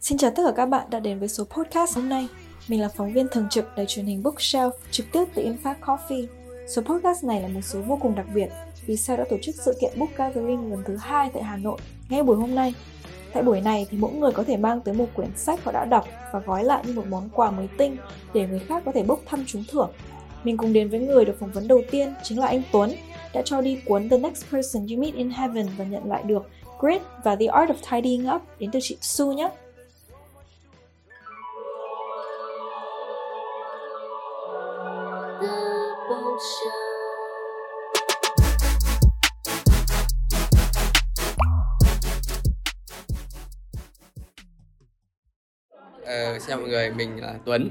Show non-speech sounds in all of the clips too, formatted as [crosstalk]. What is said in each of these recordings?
Xin chào tất cả các bạn đã đến với số podcast hôm nay. Mình là phóng viên thường trực đài truyền hình Bookshelf, trực tiếp từ Infact Coffee. Số podcast này là một số vô cùng đặc biệt vì sao đã tổ chức sự kiện Book Gathering lần thứ hai tại Hà Nội ngay buổi hôm nay. Tại buổi này thì mỗi người có thể mang tới một quyển sách họ đã đọc và gói lại như một món quà mới tinh để người khác có thể bốc thăm trúng thưởng. Mình cùng đến với người được phỏng vấn đầu tiên chính là anh Tuấn, đã cho đi cuốn The Next Person You Meet in Heaven và nhận lại được Grit và The Art of Tidying Up đến từ chị Su nhé. Ờ, xin chào mọi người, mình là Tuấn.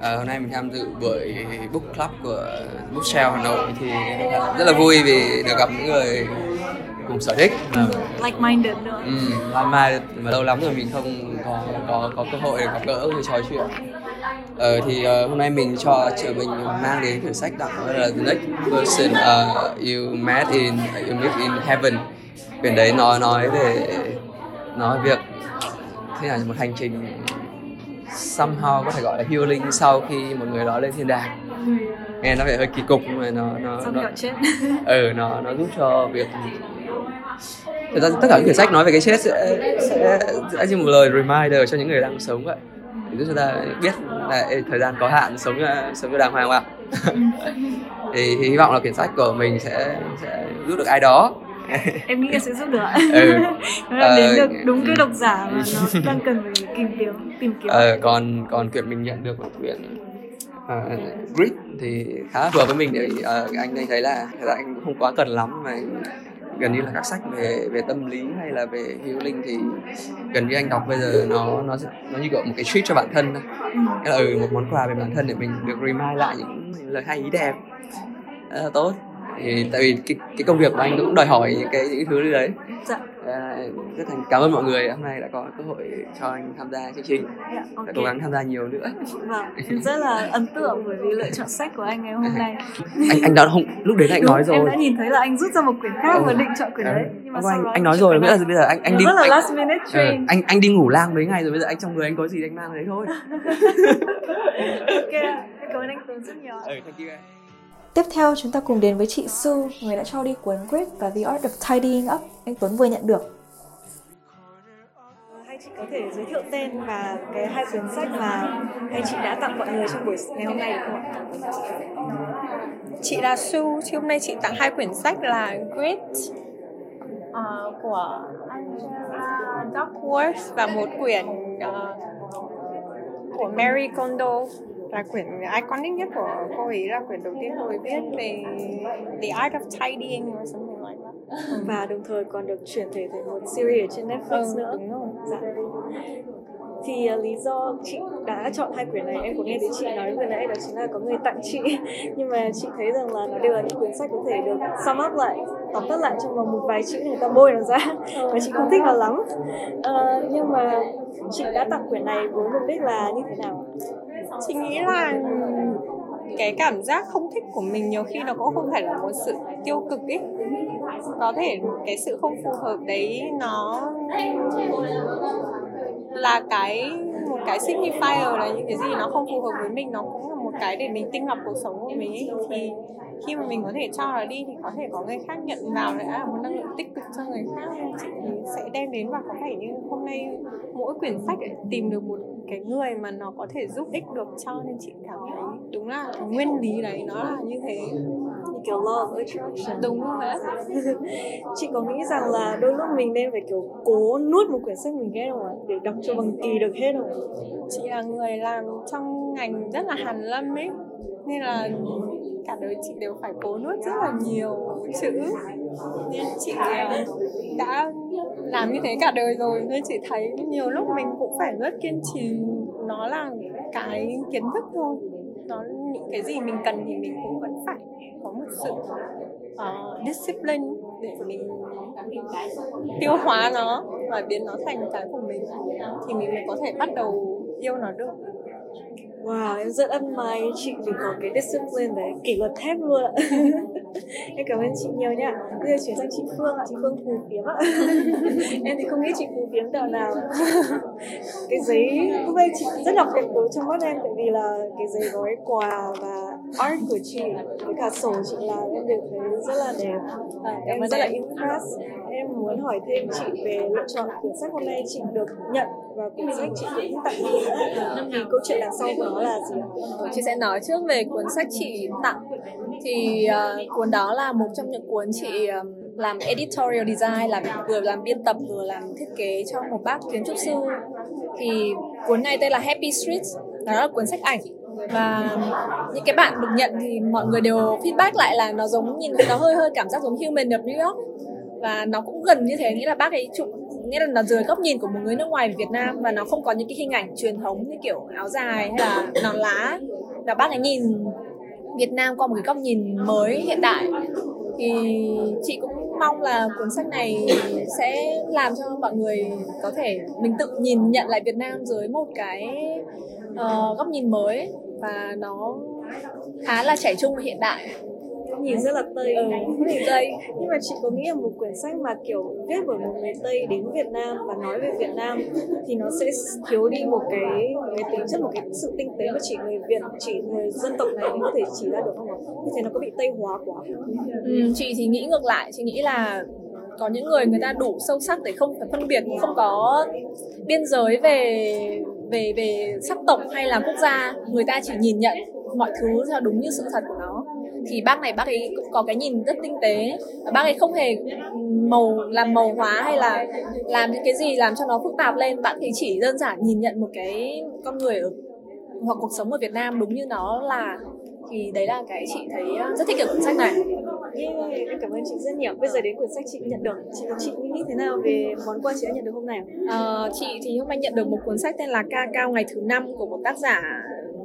Ờ, hôm nay mình tham dự buổi book club của Bookshelf Hà Nội thì rất là vui vì được gặp những người cùng sở thích. Like-minded nữa. Ừ, mai mai mà lâu lắm rồi mình không có có có cơ hội để gặp gỡ người trò chuyện. Ờ, thì uh, hôm nay mình cho chị mình mang đến quyển sách đọc là The Next Person uh, You Met in You Meet in Heaven. Quyển đấy nói nói về nói việc thế là một hành trình somehow có thể gọi là healing sau khi một người đó lên thiên đàng. Nghe nó vẻ hơi kỳ cục nhưng mà nó nó Xong nó [laughs] ừ nó nó giúp cho việc Thật ra tất cả những quyển sách nói về cái chết sẽ sẽ, sẽ như một lời reminder cho những người đang sống vậy giúp cho ta biết là ê, thời gian có hạn sống cho- sống cho đàng hoàng vào thì, [laughs] thì hy vọng là quyển sách của mình sẽ sẽ giúp được ai đó Em nghĩ là sẽ giúp được ạ. Ừ. [laughs] Nó đã đến Ờ, được đúng cái độc giả mà [laughs] nó đang cần phải tìm kiếm tìm kiếm. Ờ, còn còn quyển mình nhận được là quyển uh, Grit thì khá là phù hợp với mình để ờ, anh anh thấy là thật ra anh cũng không quá cần lắm mà gần như là các sách về về tâm lý hay là về healing thì gần như anh đọc bây giờ nó nó nó như gọi một cái treat cho bản thân thôi Ừ. Nghĩa là ừ, một món quà về bản thân để mình được remind lại những lời hay ý đẹp à, tốt thì tại vì cái, cái công việc của anh cũng đòi hỏi những cái những thứ như đấy Dạ. À, rất thành cảm ơn mọi người hôm nay đã có cơ hội cho anh tham gia chương trình Dạ, ok. sẽ cố gắng tham gia nhiều nữa Vâng, rất là ấn tượng bởi vì lựa chọn sách của anh ngày hôm nay. [laughs] anh anh đã không lúc đấy anh Đúng, nói rồi Em đã nhìn thấy là anh rút ra một quyển khác và Ừ. định chọn quyển Ừ. đấy. Nhưng mà sau anh anh nói rồi bây giờ bây giờ anh anh Nó đi rất là anh, last minute ờ, train. anh anh đi ngủ lang mấy ngày rồi bây giờ anh trong người anh có gì anh mang đấy thôi [laughs] ok, cảm ơn anh Tuấn rất nhiều. ừ, thank you em. Tiếp theo chúng ta cùng đến với chị Su, người đã cho đi cuốn Grit và The Art of Tidying Up anh Tuấn vừa nhận được. Hai chị có thể giới thiệu tên và cái hai cuốn sách mà hai chị đã tặng mọi người trong buổi ngày hôm nay được không ạ? Chị là Su, thì hôm nay chị tặng hai quyển sách là Grit ờ, của Angela Duckworth và một quyển ờ, của Mary Kondo là quyển iconic nhất của cô ấy là quyển đầu tiên cô ấy viết về The Art of Tidying or something like that. [laughs] Và đồng thời còn được chuyển thể thành một series ở trên Netflix Ừ, nữa. đúng rồi. Dạ. Thì uh, lý do chị đã chọn hai quyển này em có nghe thấy chị nói vừa nãy đó chính là có người tặng chị [laughs] nhưng mà chị thấy rằng là nó đều là những quyển sách có thể được sum up lại tóm tắt lại trong vòng một vài chữ người ta bôi nó ra và chị không thích nó lắm Ờ, nhưng mà chị đã tặng quyển này với mục đích là như thế nào Chị nghĩ là cái cảm giác không thích của mình nhiều khi nó cũng không phải là một sự tiêu cực ấy có thể cái sự không phù hợp đấy nó là cái, một cái signifier là những cái gì nó không phù hợp với mình, nó cũng là một cái để mình tinh lọc cuộc sống của mình ấy. thì khi mà mình có thể cho nó đi thì có thể có người khác nhận vào lại là một năng lượng tích cực cho người khác. Nên chị sẽ đem đến và có vẻ như hôm nay mỗi quyển sách lại tìm được một cái người mà nó có thể giúp ích được cho nên chị cảm thấy đúng là nguyên lý đấy nó là như thế. Như kiểu law of attraction. Đúng rồi đấy [laughs] chị có nghĩ rằng là đôi lúc mình nên phải kiểu cố nuốt một quyển sách mình ghét không ạ? Để đọc cho bằng kỳ được hết không chị là người làm trong ngành rất là hàn lâm ấy nên là cả đời chị đều phải cố nuốt rất là nhiều chữ. Nên chị à, đã làm như thế cả đời rồi nên chị thấy nhiều lúc mình cũng phải rất kiên trì. Nó là cái kiến thức thôi. Nó những cái gì mình cần thì mình cũng vẫn phải có một sự uh, discipline để mình tiêu hóa nó và biến nó thành cái của mình. Thì mình mới có thể bắt đầu yêu nó được. Wow, em rất admire chị vì có cái discipline đấy, kỷ luật thép luôn ạ. [laughs] em cảm ơn chị nhiều nha. Bây giờ chuyển sang chị Phương ạ, chị Phương phù phiếm ạ. [laughs] em thì không nghĩ chị phù phiếm tẹo nào. [laughs] cái giấy lúc đây chị rất là tuyệt đối trong mắt em tại vì là cái giấy gói quà và art của chị với cả sổ chị làm em đều thấy rất là đẹp à, em rất là impress em muốn hỏi thêm chị về lựa chọn quyển sách hôm nay chị được nhận và quyển sách chị. cũng tặng đi thì câu chuyện đằng sau của nó là gì chị sẽ nói trước về cuốn sách chị tặng. Thì uh, cuốn đó là một trong những cuốn chị um, làm editorial design làm vừa làm biên tập vừa làm thiết kế cho một bác kiến trúc sư. Thì cuốn này tên là Happy Streets. Đó là cuốn sách ảnh. Và những cái bạn được nhận thì mọi người đều feedback lại là nó giống nhìn nó hơi hơi cảm giác giống Human of New York. Và nó cũng gần như thế nghĩa là bác ấy chụp nghĩa là nó dưới góc nhìn của một người nước ngoài Việt Nam và nó không có những cái hình ảnh truyền thống như kiểu áo dài hay là nón lá. Là bác ấy nhìn Việt Nam qua một cái góc nhìn mới hiện đại. Thì chị cũng mong là cuốn sách này sẽ làm cho mọi người có thể mình tự nhìn nhận lại Việt Nam dưới một cái uh, góc nhìn mới. Và nó khá là trẻ trung và hiện đại nhìn rất là tây. Ừ, nhìn tây. Nhưng mà chị có nghĩ là một quyển sách mà kiểu viết bởi một người tây đến Việt Nam và nói về Việt Nam thì nó sẽ thiếu đi một cái một cái tính chất một cái sự tinh tế mà chỉ người Việt chỉ người dân tộc này có thể chỉ ra được không ạ? Như thế nó có bị tây hóa quá. Ừ, chị thì nghĩ ngược lại. Chị nghĩ là có những người người ta đủ sâu sắc để không phải phân biệt không có biên giới về về về sắc tộc hay là quốc gia. Người ta chỉ nhìn nhận mọi thứ theo đúng như sự thật của nó thì bác này bác ấy cũng có cái nhìn rất tinh tế. Bác ấy không hề màu làm màu hóa hay là làm những cái gì làm cho nó phức tạp lên. Bạn ấy chỉ đơn giản nhìn nhận một cái con người ở hoặc cuộc sống ở Việt Nam đúng như nó là. Thì đấy là cái chị thấy rất thích ở cuốn sách này. Yeah, em cảm ơn chị rất nhiều. Bây giờ đến quyển sách chị nhận được, chị chị nghĩ thế nào về món quà chị đã nhận được hôm nay? Uh, chị thì hôm nay nhận được một cuốn sách tên là Ca cao ngày thứ năm của một tác giả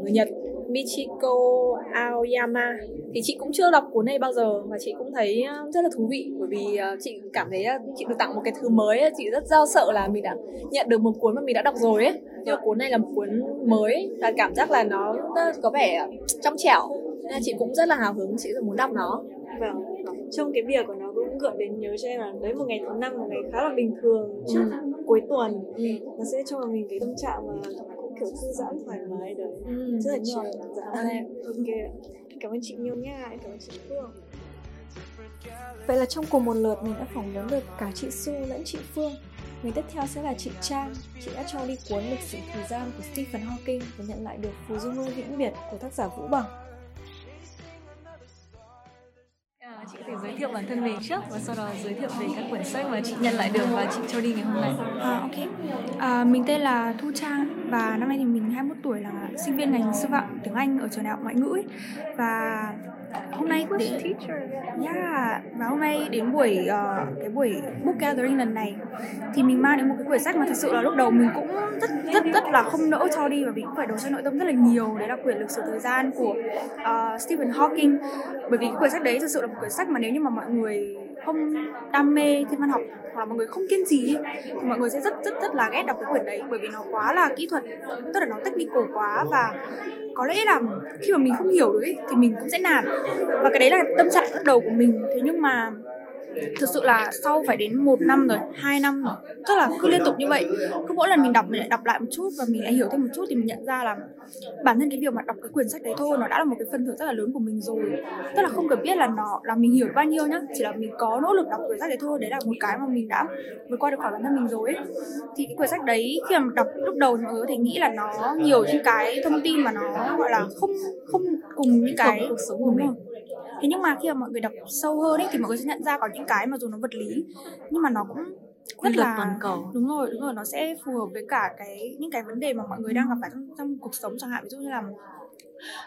người Nhật Michiko Aoyama. Thì chị cũng chưa đọc cuốn này bao giờ mà chị cũng thấy ờ, rất là thú vị. Bởi vì ờ, chị cảm thấy chị được tặng một cái thứ mới chị rất giao sợ là mình đã nhận được một cuốn mà mình đã đọc rồi ấy. Nhưng mà cuốn này là một cuốn mới và cảm giác là nó có vẻ trong trẻo. Nên chị cũng rất là hào hứng chị rất muốn đọc nó. Vâng. Trong cái bìa của nó cũng gợi đến nhớ cho em là đấy một ngày thứ năm một ngày khá là bình thường trước ừ. cuối tuần. Ừ. nó sẽ cho mình cái tâm trạng mà kiểu thư giãn thoải mái đấy. Ừ, rất là chill dạ. Ok. Cảm ơn chị nhiều nha em cảm ơn chị phương. Vậy là trong cùng một lượt mình đã phỏng vấn được cả chị Su lẫn chị Phương. Người tiếp theo sẽ là chị Trang. Chị đã cho đi cuốn lịch sử thời gian của Stephen Hawking Và nhận lại được phù dung mơ vĩnh biệt của tác giả Vũ Bằng thể giới thiệu bản thân mình trước và sau đó giới thiệu về các quyển sách mà chị nhận lại được và chị cho đi ngày hôm nay. À, ok. À, mình tên là Thu Trang và năm nay thì mình 21 tuổi là sinh viên ngành sư phạm tiếng Anh ở trường đại học ngoại ngữ và hôm nay đến yeah, và hôm nay đến buổi uh, cái buổi book gathering lần này. Thì mình mang đến một cái quyển sách mà thực sự là lúc đầu mình cũng rất rất rất là không nỡ cho đi và mình cũng phải đấu tranh nội tâm rất là nhiều. Đấy là quyển lịch sử thời gian của uh, Stephen Hawking. Bởi vì cái quyển sách đấy thực sự là một quyển sách mà nếu như mà mọi người không đam mê thiên văn học hoặc là mọi người không kiên trì thì mọi người sẽ rất rất rất là ghét đọc cái quyển đấy bởi vì nó quá là kỹ thuật tức là nó technical quá và có lẽ là khi mà mình không hiểu được ấy, thì mình cũng sẽ nản. Và cái đấy là tâm trạng lúc đầu của mình. Thế nhưng mà thực sự là sau phải đến một năm rồi hai năm rồi tức là cứ liên tục như vậy. Cứ mỗi lần mình đọc mình lại đọc lại một chút và mình lại hiểu thêm một chút thì mình nhận ra là bản thân cái việc mà đọc cái quyển sách đấy thôi nó đã là một cái phần thưởng rất là lớn của mình rồi. Tức là không cần biết là nó là mình hiểu bao nhiêu nhá chỉ là mình có nỗ lực đọc quyển sách đấy thôi đấy là một cái mà mình đã vượt qua được khỏi bản thân mình rồi ấy. thì cái quyển sách đấy khi mà đọc lúc đầu thì mọi người có thể nghĩ là nó nhiều những cái thông tin mà nó gọi là không không cùng những cái cuộc sống của mình thế nhưng mà khi mà mọi người đọc sâu hơn ấy thì mọi người sẽ nhận ra có những cái mà dù nó vật lý nhưng mà nó cũng rất là toàn cầu. Đúng rồi đúng rồi nó sẽ phù hợp với cả cái những cái vấn đề mà mọi người đang gặp phải trong, trong cuộc sống chẳng hạn. Ví dụ như là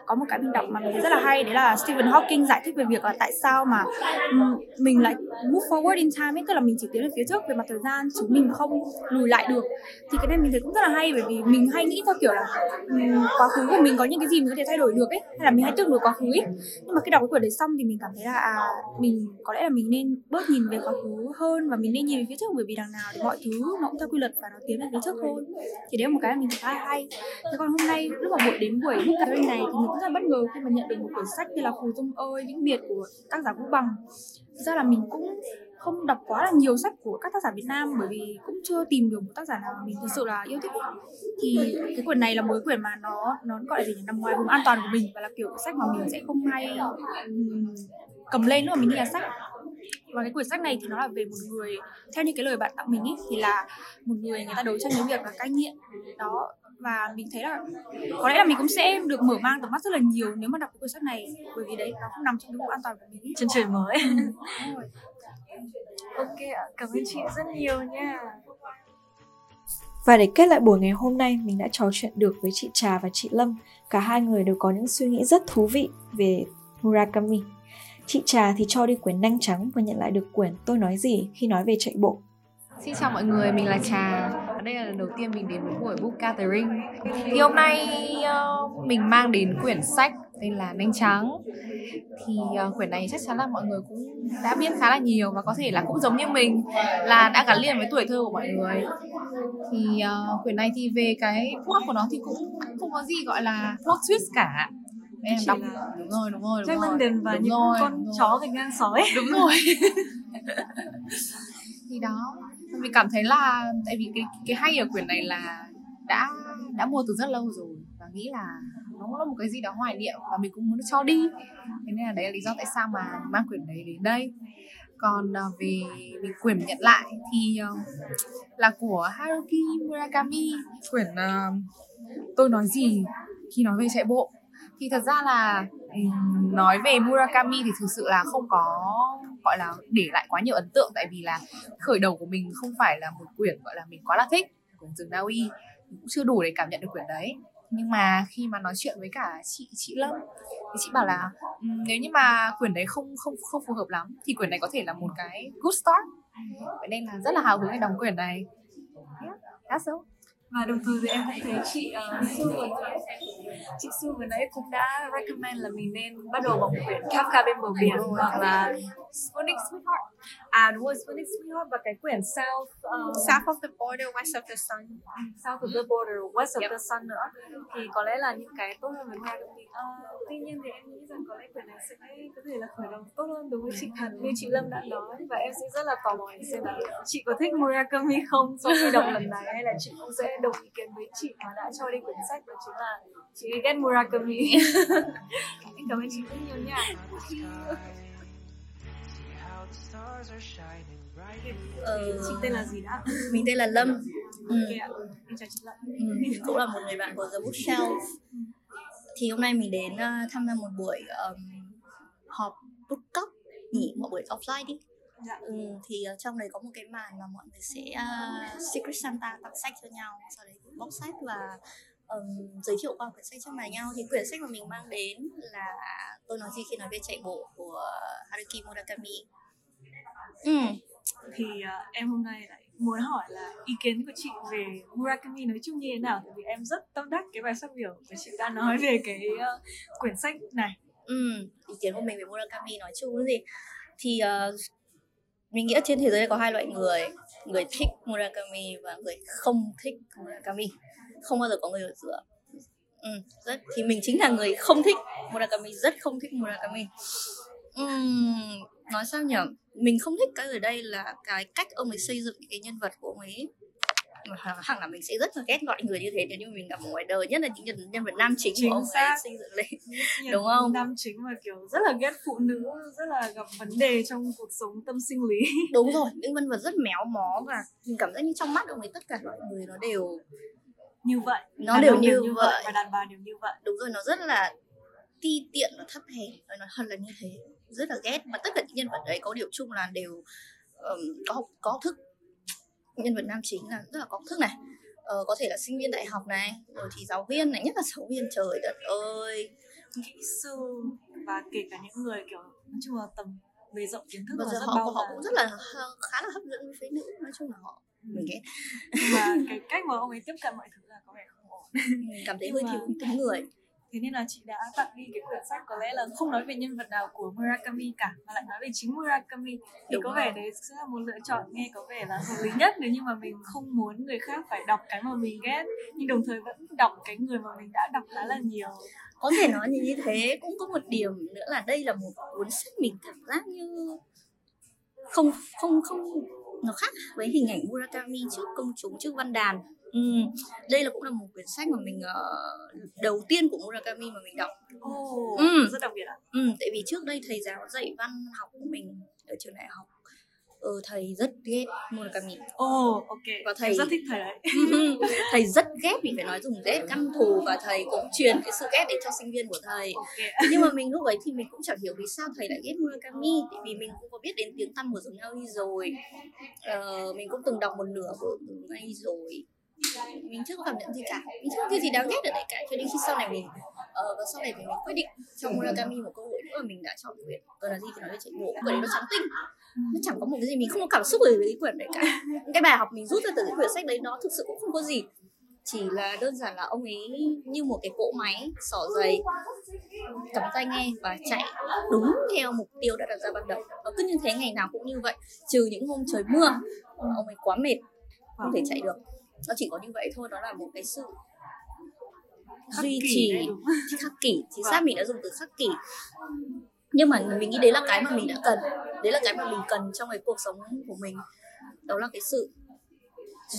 có một cái mình đọc mà mình thấy rất là hay, đấy là Stephen Hawking giải thích về việc là tại sao mà ừ, mình lại move forward in time ấy, tức là mình chỉ tiến về phía trước về mặt thời gian, chứ mình không lùi lại được. Thì cái này mình thấy cũng rất là hay, bởi vì mình hay nghĩ theo kiểu là ừ, quá khứ của mình có những cái gì mình có thể thay đổi được ấy, hay là mình hay tưởng đối quá khứ ấy. Nhưng mà khi đọc cái quyển đấy xong thì mình cảm thấy là à mình có lẽ là mình nên bớt nhìn về quá khứ hơn và mình nên nhìn về phía trước, bởi vì đằng nào thì mọi thứ nó cũng theo quy luật và nó tiến về phía trước thôi. Thì đấy là một cái mình thấy khá là hay. Thế còn hôm nay, lúc mà buổi đến buổi book này thì mình cũng rất là bất ngờ khi mà nhận được một quyển sách như là Phù Dung ơi, vĩnh biệt của tác giả Vũ Bằng. Thực ra là mình cũng không đọc quá là nhiều sách của các tác giả Việt Nam bởi vì cũng chưa tìm được một tác giả nào mà mình thực sự là yêu thích. Thì cái quyển này là một cái quyển mà nó nó gọi là gì nhỉ? Nằm ngoài vùng an toàn của mình và là kiểu sách mà mình sẽ không hay cầm lên lúc mà mình đi là sách. Và cái quyển sách này thì nó là về một người, theo như cái lời bạn tặng mình ý, thì là một người người ta đấu tranh với việc là cai nghiện. Đó và mình thấy là có lẽ là mình cũng sẽ được mở mang tầm mắt rất là nhiều nếu mà đọc cái quyển sách này bởi vì đấy nó không nằm trong cái vùng an toàn của mình chân trời mới [laughs] rồi. ok ạ cảm ơn chị rất nhiều nha Và để kết lại buổi ngày hôm nay, mình đã trò chuyện được với chị Trà và chị Lâm. Cả hai người đều có những suy nghĩ rất thú vị về Murakami. Chị Trà thì cho đi quyển Nanh Trắng và nhận lại được quyển Tôi nói gì khi nói về chạy bộ. Xin chào mọi người, mình là Trà đây là lần đầu tiên mình đến với buổi Book Gathering. Thì hôm nay uh, mình mang đến quyển sách tên là Nanh Trắng. Thì uh, quyển này chắc chắn là mọi người cũng đã biết khá là nhiều Và có thể là cũng giống như mình là đã gắn liền với tuổi thơ của mọi người. Thì uh, quyển này thì về cái plot của nó thì cũng không có gì gọi là plot twist cả. Chỉ đọc là đúng rồi đúng rồi đúng Jack rồi. London và Đúng những rồi, con đúng chó gạch ngang sói. Đúng rồi. [laughs] Thì đó mình cảm thấy là tại vì cái cái hay ở quyển này là đã đã mua từ rất lâu rồi và nghĩ là nó cũng là một cái gì đó hoài niệm và mình cũng muốn cho đi. Thế nên là đấy là lý do tại sao mà mang quyển đấy đến đây. Còn à, về mình quyển nhận lại thì ờ, là của Haruki Murakami. Quyển uh, tôi nói gì khi nói về chạy bộ. Thì thật ra là nói về Murakami thì thực sự là không có gọi là để lại quá nhiều ấn tượng. Tại vì là khởi đầu của mình không phải là một quyển gọi là mình quá là thích quyển rừng Na Uy cũng chưa đủ để cảm nhận được quyển đấy. Nhưng mà khi mà nói chuyện với cả chị chị Lâm thì chị bảo là nếu như mà quyển đấy không không không phù hợp lắm thì quyển này có thể là một cái good start. Vậy nên là rất là hào hứng để đọc quyển này. Yeah, that's all và đồng thời thì em cũng thấy chị uh, Su vừa nãy chị Su vừa nãy cũng đã recommend là mình nên bắt đầu bằng quyển Kafka bên bờ biển hoặc là Sputnik Sweetheart. À đúng rồi Sputnik Sweetheart và cái quyển South uh, South of the border, west of the sun. South of the Border, West of Yep. the Sun nữa. Thì có lẽ là những cái tốt hơn với Murakami à, tuy nhiên thì em nghĩ rằng có lẽ quyển này sẽ có thể là khởi đầu tốt hơn đối với chị Thần như chị Lâm đã nói. Và em sẽ rất là tò mò xem là chị có thích Murakami không? Sau khi đọc lần này hay là chị cũng sẽ đồng ý kiến với chị mà đã cho đi quyển sách đó chính là chị ghét Murakami. [laughs] Em cảm ơn chị rất nhiều nha Ờ, chị tên là gì đã? Mình tên là Lâm. Ừ. ok ạ em chào chị Lâm. Ừ. cũng là một người bạn của The Bookshelf. Thì hôm nay mình đến uh, tham gia một buổi um, họp book cup nhỉ một buổi offline đi. Dạ. ừ, thì uh, trong đấy có một cái màn mà mọi người sẽ uh, Secret Santa tặng sách cho nhau sau đấy bóc sách và um, giới thiệu qua quyển sách trước mặt nhau. Thì quyển sách mà mình mang đến là tôi nói gì khi nói về chạy bộ của Haruki Murakami ừ. thì à, em hôm nay lại muốn hỏi là ý kiến của chị về Murakami nói chung như thế nào? Tại vì em rất tâm đắc cái bài phát biểu của chị đã nói về cái ờ, quyển sách này. Ừ, ý kiến của mình về Murakami nói chung cái gì? Thì uh, mình nghĩ trên thế giới có hai loại người. Người thích Murakami và người không thích Murakami. Không bao giờ có người ở giữa. Ừ, rất thì mình chính là người không thích Murakami rất không thích Murakami. Ừm, nói sao nhỉ mình không thích cái ở đây là cái cách ông ấy xây dựng cái nhân vật của ông ấy hẳn là mình sẽ rất là ghét loại người như thế nếu như mình gặp ở ngoài đời nhất là những nhân, nhân vật nam chính, Chính của ông xác. ấy xây dựng lên Đúng không? nam chính mà kiểu rất là ghét phụ nữ rất là gặp vấn đề trong cuộc sống tâm sinh lý [laughs] đúng rồi những nhân vật rất méo mó và mình cảm giác như trong mắt ông ấy tất cả mọi người nó đều như vậy Nó đều ông như vậy. và đàn bà đều như vậy đúng rồi nó rất là ti tiện và thấp hèn và nó hơn là như thế rất là ghét. Mà tất cả những nhân vật đấy có điều chung là đều ừm, có có học thức. Nhân vật nam chính là rất là có học thức này. Ờ, có thể là sinh viên đại học này rồi thì giáo viên này nhất là giáo viên trời đất ơi. Kỹ sư và kể cả những người kiểu nói chung là tầm bề rộng kiến thức giờ rất họ bao họ cũng rất là khá là hấp dẫn với phái nữ nói chung là họ mình ghét. Và cái cách mà ông ấy tiếp cận mọi thứ là có vẻ không ổn. Mình cảm thấy hơi thiếu tính người thế nên là chị đã tặng đi cái quyển sách có lẽ là không nói về nhân vật nào của Murakami cả mà lại nói về chính Murakami. Thì Đúng có vẻ đấy sẽ là một lựa chọn nghe có vẻ là hợp lý nhất nếu như mà mình không muốn người khác phải đọc cái mà mình ghét. Nhưng đồng thời vẫn đọc cái người mà mình đã đọc khá là nhiều. Có thể nói như như thế cũng có một điểm nữa là đây là một cuốn sách mình cảm giác như không không không nó khác với hình ảnh Murakami trước công chúng trước văn đàn Ừ. Đây là cũng là một quyển sách mà mình uh, đầu tiên của Murakami mà mình đọc. oh, Ừ. rất đặc biệt ạ. Ừ, tại vì trước đây thầy giáo dạy văn học của mình ở trường đại học ờ, thầy rất ghét Murakami oh, ok. Và thầy- Em rất thích thầy đấy. [laughs] Thầy rất ghét mình phải nói dùng ghét căm thù và thầy cũng truyền cái sự ghét đấy cho sinh viên của thầy. Ok. Nhưng mà mình lúc ấy thì mình cũng chẳng hiểu vì sao thầy lại ghét Murakami tại vì mình cũng có biết đến tiếng tăm của giống nhau đi rồi. Ờ, mình cũng từng đọc một nửa của ngay rồi mình chưa có cảm nhận gì cả. Mình chưa có cái gì đáng ghét ở đấy cả cho đến khi sau này mình ờ, và sau này thì mình quyết định cho Murakami một cơ hội nữa mà mình đã chọn quyển còn là gì thì nói về chạy bộ quyển nó trắng tinh. Nó chẳng có một cái gì mình không có cảm xúc về cái quyển đấy cả. Cái bài học mình rút ra từ cái quyển sách đấy nó thực sự cũng không có gì. Chỉ là đơn giản là ông ấy như một cái cỗ máy xỏ giày cầm tai nghe và chạy đúng theo mục tiêu đã đặt ra ban đầu. Nó cứ như thế ngày nào cũng như vậy trừ những hôm trời mưa ông ấy quá mệt không thể chạy được nó chỉ có như vậy thôi đó là một cái sự Khắc duy trì. khắc kỷ chính xác mình đã dùng từ khắc kỷ. Nhưng mà mình nghĩ đấy là cái mà mình đã cần đấy là cái mà mình cần trong cái cuộc sống của mình. Đó là cái sự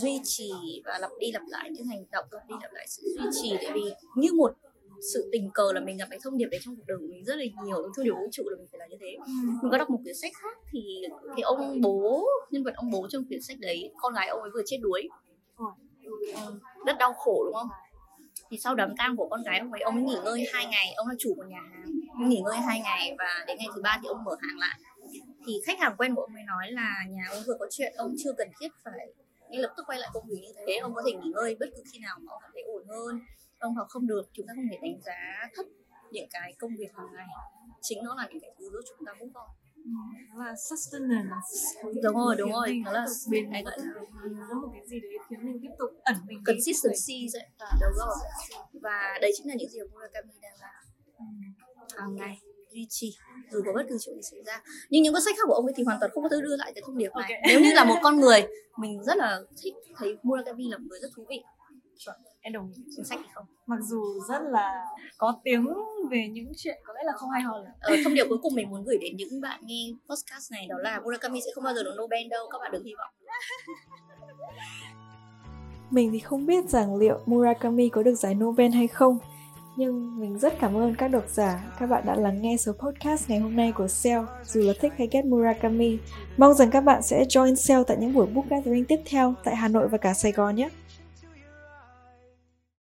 duy trì và lặp đi lặp lại những hành động lặp đi lặp lại sự duy trì. Tại vì như một sự tình cờ là mình gặp cái thông điệp đấy trong cuộc đời của mình rất là nhiều. Thông điệp vũ trụ là mình phải là như thế. Mình có đọc một quyển sách khác thì cái ông bố nhân vật ông bố trong quyển sách đấy con gái ông ấy vừa chết đuối. Ừ, rất đau khổ, đúng không? Thì sau đám tang của con gái, ông ấy ông ấy nghỉ ngơi hai ngày. Ông là chủ một nhà hàng. Nghỉ ngơi hai ngày và đến ngày thứ ba thì ông mở hàng lại. Thì khách hàng quen của ông ấy nói là nhà ông vừa có chuyện, ông chưa cần thiết phải ngay lập tức quay lại công việc như thế. Ông có thể nghỉ ngơi bất cứ khi nào mà ông cảm thấy ổn hơn. Ông bảo không được, chúng ta không thể đánh giá thấp những cái công việc hàng ngày. Chính nó là những cái thứ giúp chúng ta move on nó là sustenance đúng rồi đúng rồi. nó là bền hay gọi là nó một cái gì đấy khiến mình tiếp tục ẩn mình consistency vậy đúng rồi. Và đấy chính là những gì mà Murakami đang làm hàng ngày duy trì dù có bất cứ chuyện gì xảy ra. Nhưng những cuốn sách khác của ông ấy thì hoàn toàn không có thứ đưa lại cái thông điệp này. Ok. nếu như là một [laughs] con người mình rất là thích thấy Murakami là một người rất thú vị em đồng ý chính sách thì không mặc dù rất là có tiếng về những chuyện có lẽ là không hay ho lắm ờ, thông điệp cuối cùng mình muốn gửi đến những bạn nghe podcast này đó là Murakami sẽ không bao giờ được Nobel đâu các bạn đừng hy vọng Mình thì không biết rằng liệu Murakami có được giải Nobel hay không. Nhưng mình rất cảm ơn các độc giả, các bạn đã lắng nghe số podcast ngày hôm nay của Cell, dù là thích hay ghét Murakami. Mong rằng các bạn sẽ join Cell tại những buổi book gathering tiếp theo tại Hà Nội và cả Sài Gòn nhé.